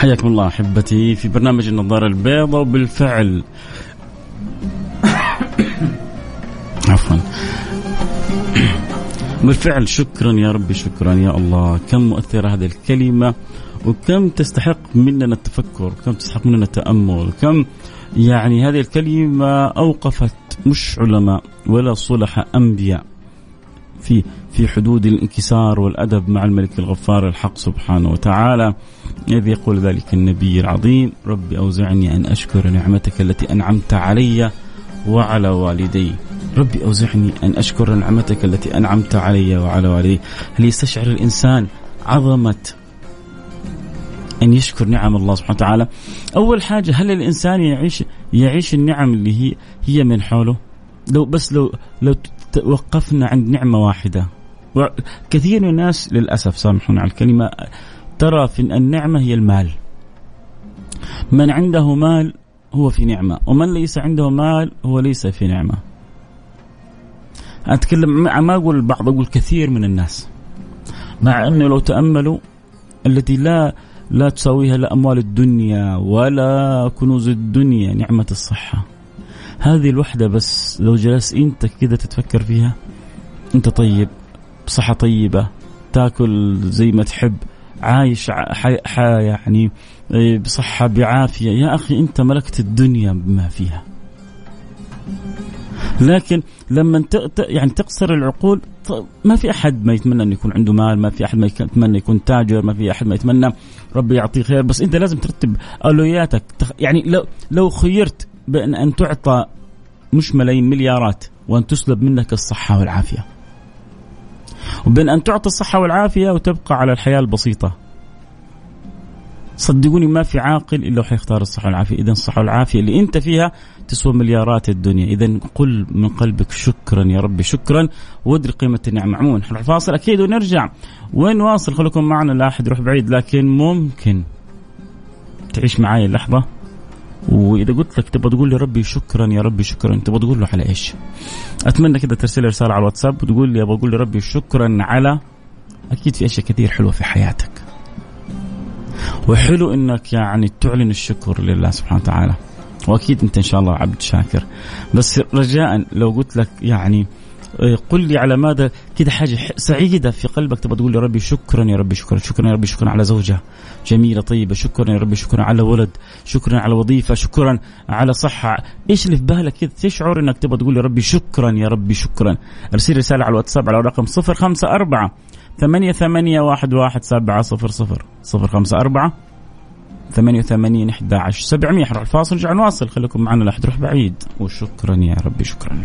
حياكم الله أحبتي في برنامج النظارة البيضاء وبالفعل. عفوا. بالفعل شكرا يا ربي شكرا يا الله. كم مؤثرة هذه الكلمة وكم تستحق مننا التفكر كم تستحق مننا التأمل كم يعني هذه الكلمة أوقفت مش علماء ولا صلح أنبياء. في في حدود الانكسار والأدب مع الملك الغفار الحق سبحانه وتعالى. إذ يقول ذلك النبي العظيم ربي أوزعني أن أشكر نعمتك التي أنعمت علي وعلى والدي. ربي أوزعني أن أشكر نعمتك التي أنعمت علي وعلى والدي. هل يستشعر الإنسان عظمة أن يشكر نعم الله سبحانه وتعالى؟ أول حاجة هل الإنسان يعيش يعيش النعم اللي هي هي من حوله؟ لو بس لو لو وقفنا عند نعمة واحدة. كثير من الناس للأسف سامحونا على الكلمة ترى في النعمة هي المال. من عنده مال هو في نعمة ومن ليس عنده مال هو ليس في نعمة. أتكلم ما أقول البعض أقول كثير من الناس. مع أنه لو تأملوا التي لا لا تساويها لا أموال الدنيا ولا كنوز الدنيا نعمة الصحة. هذه الوحدة بس لو جلست أنت كذا تتفكر فيها أنت طيب بصحه طيبة تاكل زي ما تحب عايش حي يعني إيه، بصحة بعافية. يا أخي أنت ملكت الدنيا بما فيها. لكن لما يعني تقصر العقول ما في أحد ما يتمنى انه يكون عنده مال، ما في أحد ما يتمنى يكون تاجر، ما في أحد ما يتمنى ربي يعطيه خير، بس أنت لازم ترتب أولوياتك، يعني لو لو خيرت بأن أن تعطى مش ملايين مليارات وأن تسلب منك الصحة والعافية. وبين أن تعطى الصحة والعافية وتبقى على الحياة البسيطة. صدقوني ما في عاقل إلا حيختار الصحة والعافية، اذا الصحة والعافية اللي أنت فيها تسوى مليارات الدنيا، اذا قل من قلبك شكرا يا ربي شكرا. وادري قيمة النعمه عموما، نروح فاصل أكيد ونرجع. وين واصل؟ خليكم معنا لا أحد يروح بعيد لكن ممكن تعيش معي اللحظة. وإذا قلت لك تبغى تقول لي ربي شكرا يا ربي شكرا تبغى تقول له على إيش؟ أتمنى كذا ترسل رسالة على الواتساب وتقول لي أبغى أقول لربي شكرا على أكيد في أشياء كثير حلوة في حياتك. وحلو إنك يعني تعلن الشكر لله سبحانه وتعالى. وأكيد أنت إن شاء الله عبد شاكر بس رجاء لو قلت لك يعني قل لي على ماذا كذا حاجة سعيدة في قلبك. تبغى تقول يا ربي شكرا يا ربي شكرا شكرا يا ربي شكرا على زوجة جميلة طيبة شكرا يا ربي شكرا على ولد شكرا على وظيفة شكرا على صحة. إيش اللي في بالك كذا تشعر إنك تبغى تقول يا ربي شكرا يا ربي شكرا؟ أرسل رسالة على الواتساب على رقم 054 ثمانية ثمانية واحد واحد سبعة صفر صفر صفر خمسة أربعة ثمانية وثمانين أحد عشر سبعمية. حنروح الفاصل نرجع نواصل خليكم معنا لا تروح بعيد. وشكرا يا ربي شكرا.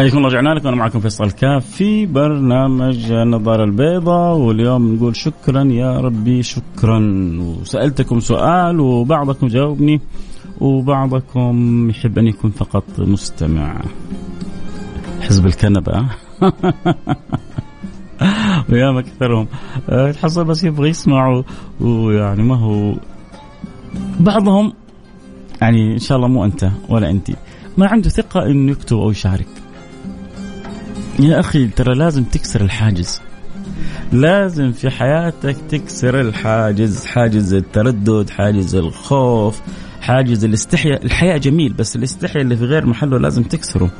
حياكم الله رجعنا لكم. أنا معكم فيصل كاف في برنامج النظارة البيضاء واليوم نقول شكرا يا ربي شكرا. وسألتكم سؤال وبعضكم جاوبني وبعضكم يحب أن يكون فقط مستمع. حزب الكنبة. ويا أكثرهم. تحصل بس يبغى يسمع ويعني ما هو. بعضهم يعني إن شاء الله مو أنت ولا انت ما عنده ثقة إنه يكتب أو يشارك. يا أخي ترى لازم تكسر الحاجز. لازم في حياتك تكسر الحاجز. حاجز التردد حاجز الخوف حاجز الاستحياء. الحياة جميل بس الاستحياء اللي في غير محله لازم تكسره.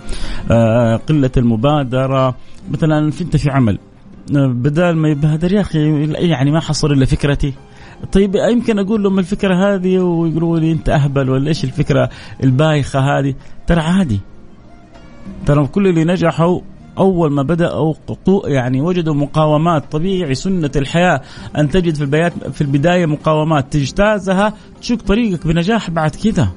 آه قلة المبادرة. مثلا في أنت في عمل. آه بدال ما يبادر يا أخي يعني ما حصل إلا فكرتي. طيب يمكن أقول لهم الفكرة هذه ويقولوا لي أنت أهبل ولا إيش الفكرة البايخة هذه؟ ترى عادي. ترى كل اللي نجحوا أول ما بدأوا يعني وجدوا مقاومات طبيعي سنة الحياة أن تجد في البيات في البداية مقاومات تجتازها تشق طريقك بنجاح بعد كذا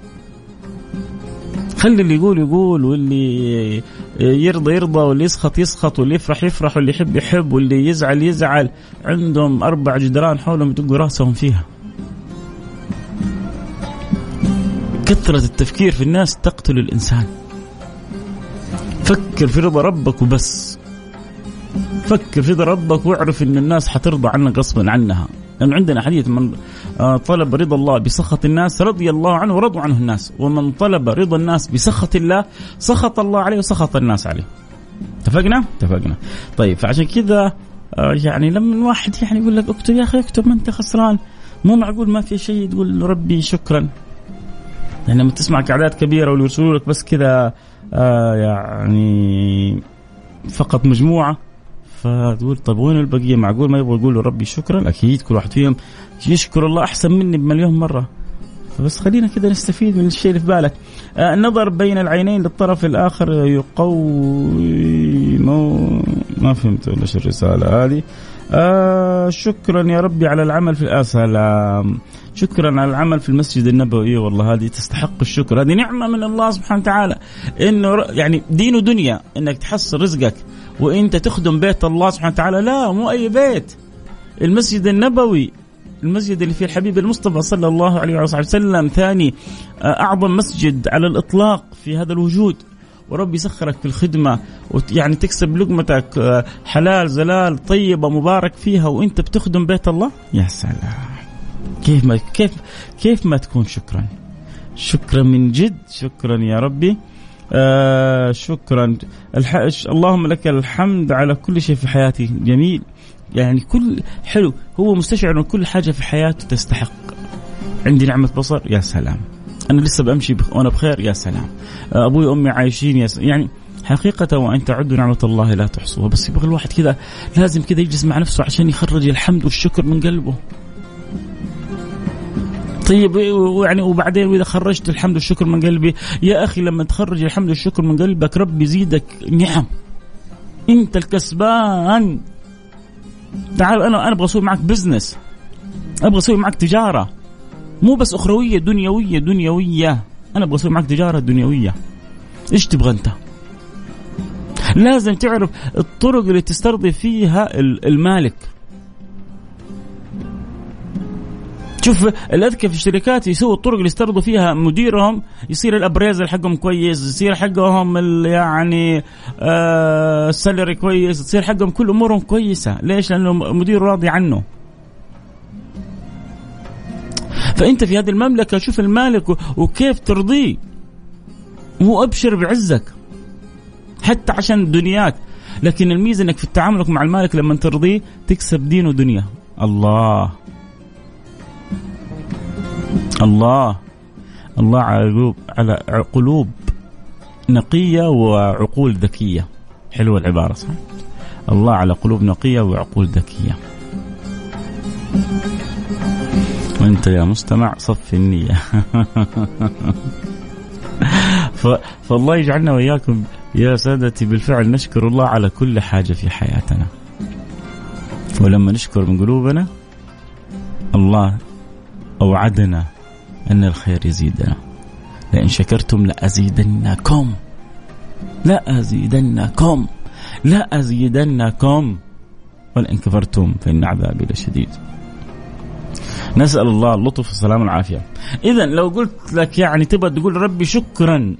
خلي اللي يقول يقول واللي يرضى يرضى واللي يسخط يسخط واللي يفرح يفرح واللي يحب يحب واللي يزعل يزعل. عندهم أربع جدران حولهم يدقوا رأسهم فيها. كثرة التفكير في الناس تقتل الإنسان. فكر في رضا ربك وبس. فكر في رضا ربك واعرف إن الناس حترضى عنك غصبا عنها. لأن عندنا حديث من آه، طلب رضا الله بسخط الناس رضي الله عنه ورضوا عنه الناس. ومن طلب رضا الناس بسخط الله سخط الله عليه وسخط الناس عليه. اتفقنا؟ اتفقنا. طيب فعشان كذا آه، يعني لما الواحد يعني يقول لك اكتب يا أخي اكتب ما أنت خسران. مو معقول ما في شيء تقول ربي شكرا. يعني لما تسمع اعداد كبيرة ويرسلوا لك بس كذا آه يعني فقط مجموعة فتقول طيب وين البقية؟ معقول ما يبغوا يقولوا ربي شكرا. أكيد كل واحد فيهم يشكر الله أحسن مني بمليون مرة. فبس خلينا كذا نستفيد من الشيء اللي في بالك. آه النظر بين العينين للطرف الآخر يقوي ما فهمت ولا الرسالة هذه. آه شكرا يا ربي على العمل في السلام شكرا على العمل في المسجد النبوي. والله هذه تستحق الشكر. هذه نعمة من الله سبحانه وتعالى. إنه يعني دين ودنيا إنك تحصل رزقك. وإنت تخدم بيت الله سبحانه وتعالى لا مو أي بيت. المسجد النبوي المسجد اللي فيه الحبيب المصطفى صلى الله عليه وسلم ثاني آه، أعظم مسجد على الإطلاق في هذا الوجود. وربي يسخرك في الخدمة يعني تكسب لقمتك آه، حلال زلال طيبة مبارك فيها. وإنت بتخدم بيت الله؟ يا سلام. كيف ما كيف كيف ما تكون شكرا؟ شكرا من جد شكرا يا ربي. آه شكرا. الح... اللهم لك الحمد على كل شيء في حياتي جميل. يعني كل حلو. هو مستشعر ان كل حاجة في حياته تستحق. عندي نعمة بصر. يا سلام. أنا لسه بمشي بخ... وأنا بخير. يا سلام. آه، أبوي وأمي عايشين. يا سلام. يعني حقيقة وأن تعدوا نعمة الله لا تحصوها. بس يبغى الواحد كذا لازم كذا يجلس مع نفسه عشان يخرج الحمد والشكر من قلبه. طيب يعني وبعدين وإذا خرجت الحمد والشكر من قلبي يا أخي لما تخرج الحمد والشكر من قلبك ربي يزيدك نعم. أنت الكسبان. تعال أنا أنا أبغى أسوي معك بزنس أبغى أسوي معك تجارة. مو بس أخروية دنيوية دنيوية. أنا أبغى أسوي معك تجارة دنيوية. إيش تبغى أنت؟ لازم تعرف الطرق اللي تسترضي فيها المالك. شوف الأذكى في الشركات يسووا الطرق اللي يسترضوا فيها مديرهم يصير الابريزل حقهم كويس يصير حقهم يعني آه السالري كويس تصير حقهم كل أمورهم كويسة. ليش؟ لأنه مدير راضي عنه. فأنت في هذه المملكة شوف المالك وكيف ترضيه. هو أبشر بعزك حتى عشان دنياك. لكن الميزة إنك في تعاملك مع المالك لما ترضيه تكسب دين ودنيا. الله. الله. الله على قلوب على قلوب نقية وعقول ذكية. حلوة العبارة صح؟ الله على قلوب نقية وعقول ذكية. وأنت يا مستمع صف النية. فالله يجعلنا وإياكم يا سادتي بالفعل نشكر الله على كل حاجة في حياتنا. ولما نشكر من قلوبنا الله أوعدنا أن الخير يزيدنا لئن شكرتم لأزيدنكم. لأزيدنكم. لأزيدنكم. ولئن كفرتم فإن عذابي لشديد. نسأل الله اللطف والسلام والعافية. إذا لو قلت لك يعني تبغى تقول ربي شكرا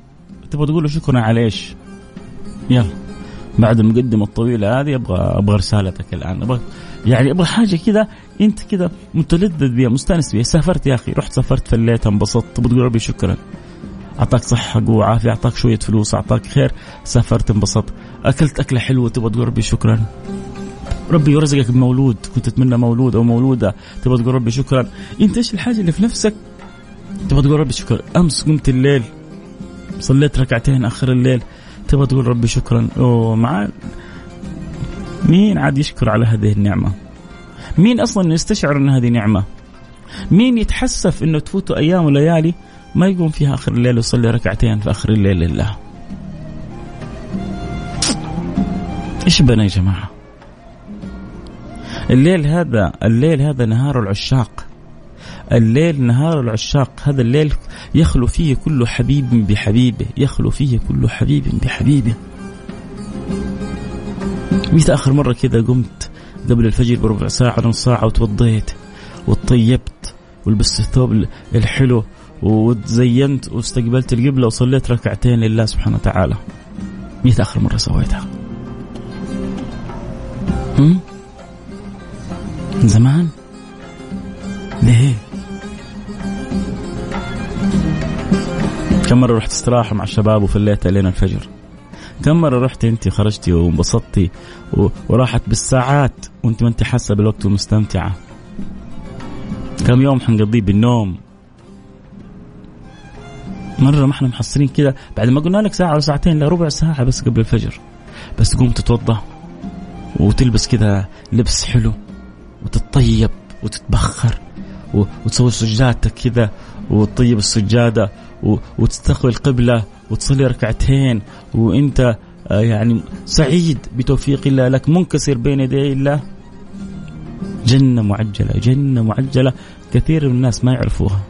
تبغى تقول له شكرا على إيش؟ يلا. بعد المقدمة الطويلة هذه أبغى أبغى رسالتك الآن. أبغى يعني أبغى حاجة كذا أنت كذا متلذذ بها مستانس بها سافرت يا أخي رحت سافرت فليت انبسطت تبغى تقول ربي شكرا. أعطاك صحة قوة عافية أعطاك شوية فلوس أعطاك خير. سافرت انبسطت. أكلت أكلة حلوة تبغى تقول ربي شكرا. ربي يرزقك بمولود كنت تتمنى مولود أو مولودة تبغى تقول ربي شكرا. أنت إيش الحاجة اللي في نفسك؟ تبغى تقول ربي شكرا. أمس قمت الليل صليت ركعتين آخر الليل. تبغى تقول ربي شكرا؟ أوه مع مين عاد يشكر على هذه النعمة؟ مين أصلا يستشعر أن هذه نعمة؟ مين يتحسف إنه تفوته أيام وليالي ما يقوم فيها آخر الليل ويصلي ركعتين في آخر الليل لله؟ إيش بنا يا جماعة؟ الليل هذا الليل هذا نهار العشاق. الليل نهار العشاق هذا الليل يخلو فيه كل حبيب بحبيبه يخلو فيه كل حبيب بحبيبه. متى آخر مرة كذا قمت قبل الفجر بربع ساعة نص ساعة وتوضيت وطيبت ولبست الثوب الحلو وتزينت واستقبلت القبلة وصليت ركعتين لله سبحانه وتعالى. متى آخر مرة سويتها؟ من زمان؟ ليه؟ كم مرة رحت استراحة مع الشباب وفليت لين الفجر؟ كم مرة رحتي أنت خرجتي وانبسطتي وراحت بالساعات وأنت ما أنت حاسة بالوقت ومستمتعة؟ كم يوم حنقضيه بالنوم؟ مرة ما إحنا محصرين كذا بعد ما قلنا لك ساعة ولا ساعتين لا ربع ساعة بس قبل الفجر. بس تقوم تتوضا وتلبس كذا لبس حلو وتتطيب وتتبخر وتسوي سجادتك كذا وتطيب السجادة وتستقبل القبلة وتصلي ركعتين وإنت آه، يعني سعيد بتوفيق الله لك. منكسر بين يدي الله. جنة معجلة جنة معجلة. كثير من الناس ما يعرفوها.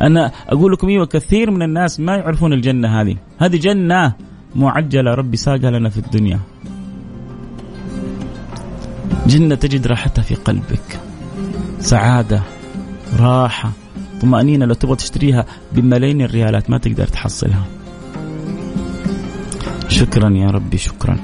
أنا أقول لكم إيوه كثير من الناس ما يعرفون الجنة هذه. هذه جنة معجلة ربي ساقها لنا في الدنيا. جنة تجد راحتها في قلبك. سعادة راحة. طمأنينة لو تبغى تشتريها بملايين الريالات ما تقدر تحصلها. شكرا يا ربي شكرا.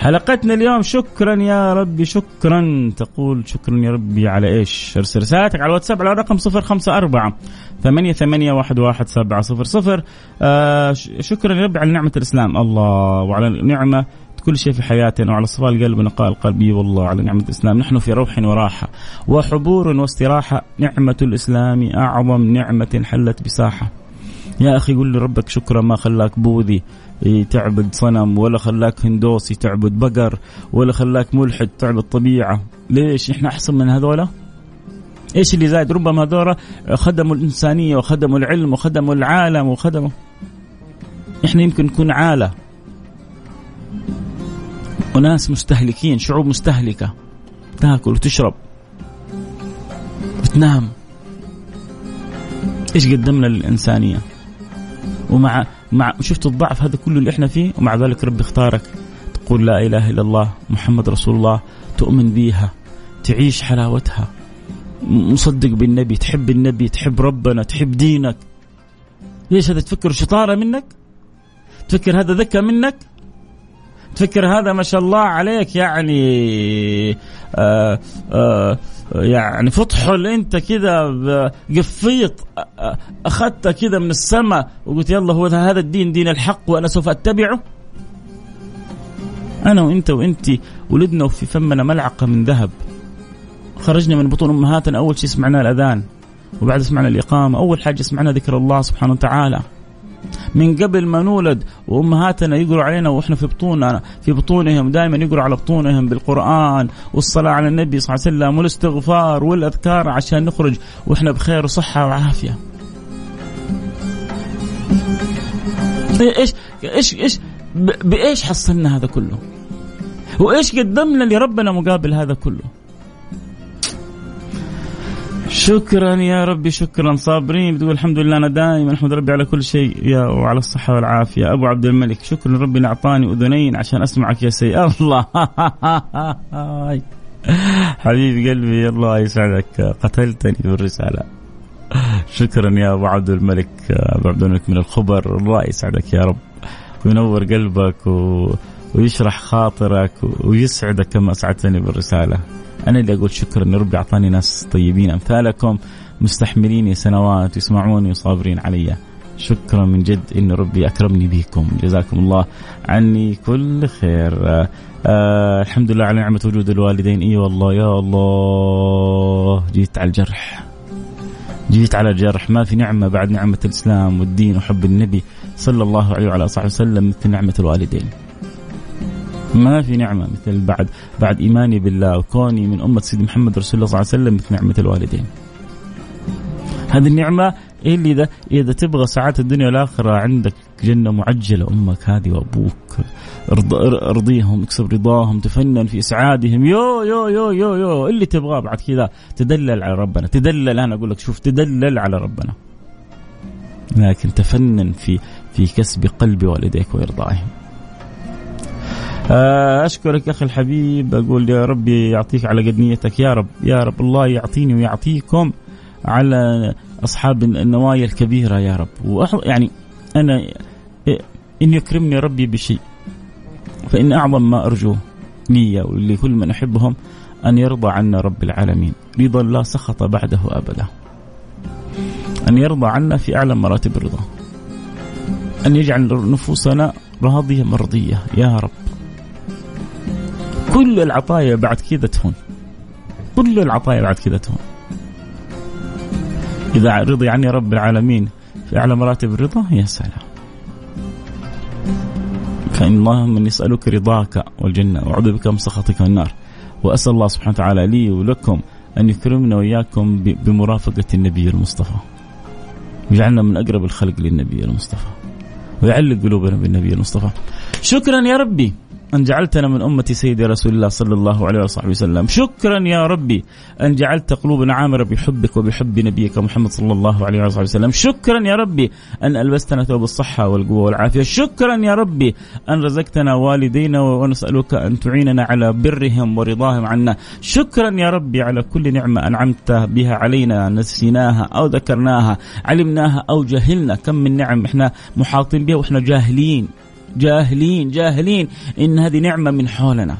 حلقتنا اليوم شكرا يا ربي شكرا. تقول شكرا يا ربي على إيش؟ ارسل رسالتك على الواتساب على رقم صفر خمسة أربعة ثمانية ثمانية واحد واحد سبعة صفر صفر. آه شكرا يا ربي على نعمة الإسلام. الله وعلى نعمة كل شيء في حياتنا وعلى صفاء القلب ونقاء القلب. والله على نعمة الإسلام. نحن في روح وراحة وحبور واستراحة. نعمة الإسلام أعظم نعمة حلت بساحة. يا أخي قل لربك شكرا. ما خلاك بوذي تعبد صنم ولا خلاك هندوسي تعبد بقر ولا خلاك ملحد تعبد طبيعة. ليش إحنا أحسن من هذولا؟ إيش اللي زايد؟ ربما هذول خدموا الإنسانية وخدموا العلم وخدموا العالم وخدموا. إحنا يمكن نكون عالة. وناس مستهلكين شعوب مستهلكة. تاكل وتشرب. وتنام إيش قدمنا للإنسانية؟ ومع مع شفت الضعف هذا كله اللي إحنا فيه؟ ومع ذلك ربي اختارك. تقول لا إله إلا الله محمد رسول الله تؤمن بيها تعيش حلاوتها. مصدق بالنبي تحب النبي تحب ربنا تحب دينك. ليش هذا تفكر شطارة منك؟ تفكر هذا ذكى منك؟ تفكر هذا ما شاء الله عليك يعني آآ آآ يعني فطحل أنت كذا قفيط أخذت كذا من السماء وقلت يلا هو هذا الدين دين الحق وأنا سوف أتبعه؟ أنا وأنت وأنت ولدنا وفي فمنا ملعقة من ذهب. خرجنا من بطون أمهاتنا أول شيء سمعنا الأذان وبعد سمعنا الإقامة أول حاجة سمعنا ذكر الله سبحانه وتعالى. من قبل ما نولد وأمهاتنا يقروا علينا وإحنا في بطوننا في بطونهم دائما يقروا على بطونهم بالقرآن والصلاة على النبي صلى الله عليه وسلم والاستغفار والأذكار عشان نخرج وإحنا بخير وصحة وعافية. إيش إيش إيش بإيش حصلنا هذا كله؟ وإيش قدمنا لربنا مقابل هذا كله؟ شكرا يا ربي شكرا. صابرين بتقول الحمد لله أنا دائما احمد ربي على كل شيء يا وعلى الصحة والعافية. أبو عبد الملك شكرا ربي أعطاني أذنين عشان أسمعك يا سي الله. حبيب قلبي الله يسعدك. قتلتني بالرسالة. شكرا يا أبو عبد الملك. أبو عبد الملك من الخبر الله يسعدك يا رب. وينور قلبك و... ويشرح خاطرك ويسعدك كما أسعدتني بالرسالة. أنا اللي أقول شكرا ان ربي أعطاني ناس طيبين أمثالكم مستحمليني سنوات ويسمعوني وصابرين علي. شكرا من جد إن ربي أكرمني بكم. جزاكم الله عني كل خير. آه الحمد لله على نعمة وجود الوالدين. إي والله يا الله. جيت على الجرح. جيت على الجرح. ما في نعمة بعد نعمة الإسلام والدين وحب النبي صلى الله عليه وعلى آله وسلم مثل نعمة الوالدين. ما في نعمة مثل بعد بعد إيماني بالله وكوني من أمة سيدي محمد رسول الله صلى الله عليه وسلم مثل نعمة الوالدين. هذه النعمة اللي إذا إذا تبغى سعادة الدنيا والآخرة عندك جنة معجلة أمك هذه وأبوك ارضيهم اكسب رضاهم تفنن في إسعادهم. يو يو يو يو يو اللي تبغاه بعد كذا تدلل على ربنا. تدلل أنا أقول لك شوف تدلل على ربنا. لكن تفنن في في كسب قلب والديك وإرضائهم آه، أشكرك أخي الحبيب أقول يا ربي يعطيك على قد نيتك. يا رب يا رب الله يعطيني ويعطيكم على أصحاب النوايا الكبيرة يا رب. يعني أنا إن يكرمني ربي بشيء فإن أعظم ما أرجوه لي ولكل من أحبهم أن يرضى عنا رب العالمين. رضا لا سخط بعده أبدا. أن يرضى عنا في أعلى مراتب الرضا. أن يجعل نفوسنا راضية مرضية. يا رب. كل العطايا بعد كذا تهون. كل العطايا بعد كذا تهون. إذا رضي عني رب العالمين في أعلى مراتب الرضا يا سلام. فإن اللهم من يسألك رضاك والجنة وأعوذ بك من سخطك والنار. وأسأل الله سبحانه وتعالى لي ولكم أن يكرمنا وإياكم بمرافقة النبي المصطفى. يجعلنا من أقرب الخلق للنبي المصطفى. ويعلق قلوبنا بالنبي المصطفى. شكرا يا ربي. أن جعلتنا من أمة سيدي رسول الله صلى الله عليه وصحبه وسلم. شكرا يا ربي أن جعلت قلوبنا عامرة بحبك وبحب نبيك محمد صلى الله عليه وصحبه وسلم. شكرا يا ربي أن ألبستنا ثوب الصحة والقوة والعافية. شكرا يا ربي أن رزقتنا والدينا ونسألك أن تعيننا على برهم ورضاهم عنا. شكرا يا ربي على كل نعمة أنعمت بها علينا نسيناها أو ذكرناها علمناها أو جهلنا. كم من نعم إحنا محاطين بها وإحنا جاهلين. جاهلين جاهلين. إن هذه نعمة من حولنا.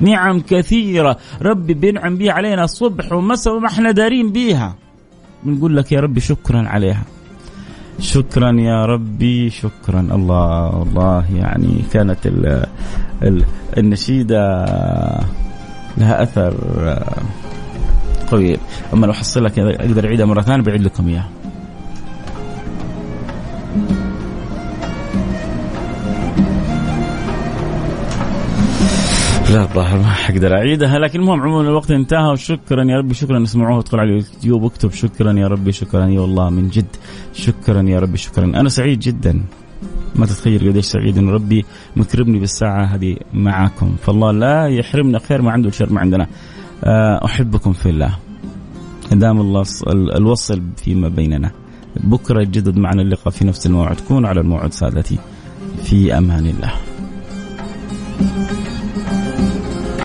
نعم كثيرة. ربي بينعم بها علينا الصبح ومساء وما إحنا دارين بيها. بنقول لك يا ربي شكرا عليها. شكرا يا ربي شكرا. الله الله يعني كانت ال ال النشيدة لها أثر قوي أما لو حصل لك أقدر أعيدها مرة ثانية بعيد لكم إياها. لا الظاهر ما حقدر أعيدها لكن المهم عموما الوقت انتهى وشكرا يا ربي شكرا اسمعوه ادخل على اليوتيوب واكتب شكرا يا ربي شكرا يا والله من جد شكرا يا ربي شكرا. أنا سعيد جدا. ما تتخيل قديش سعيد إن ربي مكرمني بالساعة هذه معاكم. فالله لا يحرمنا خير ما عنده شر ما عندنا. آه، أحبكم في الله. دام الله الوصل فيما بيننا. بكرة يجدد معنا اللقاء في نفس الموعد. كونوا على الموعد سادتي. في أمان الله.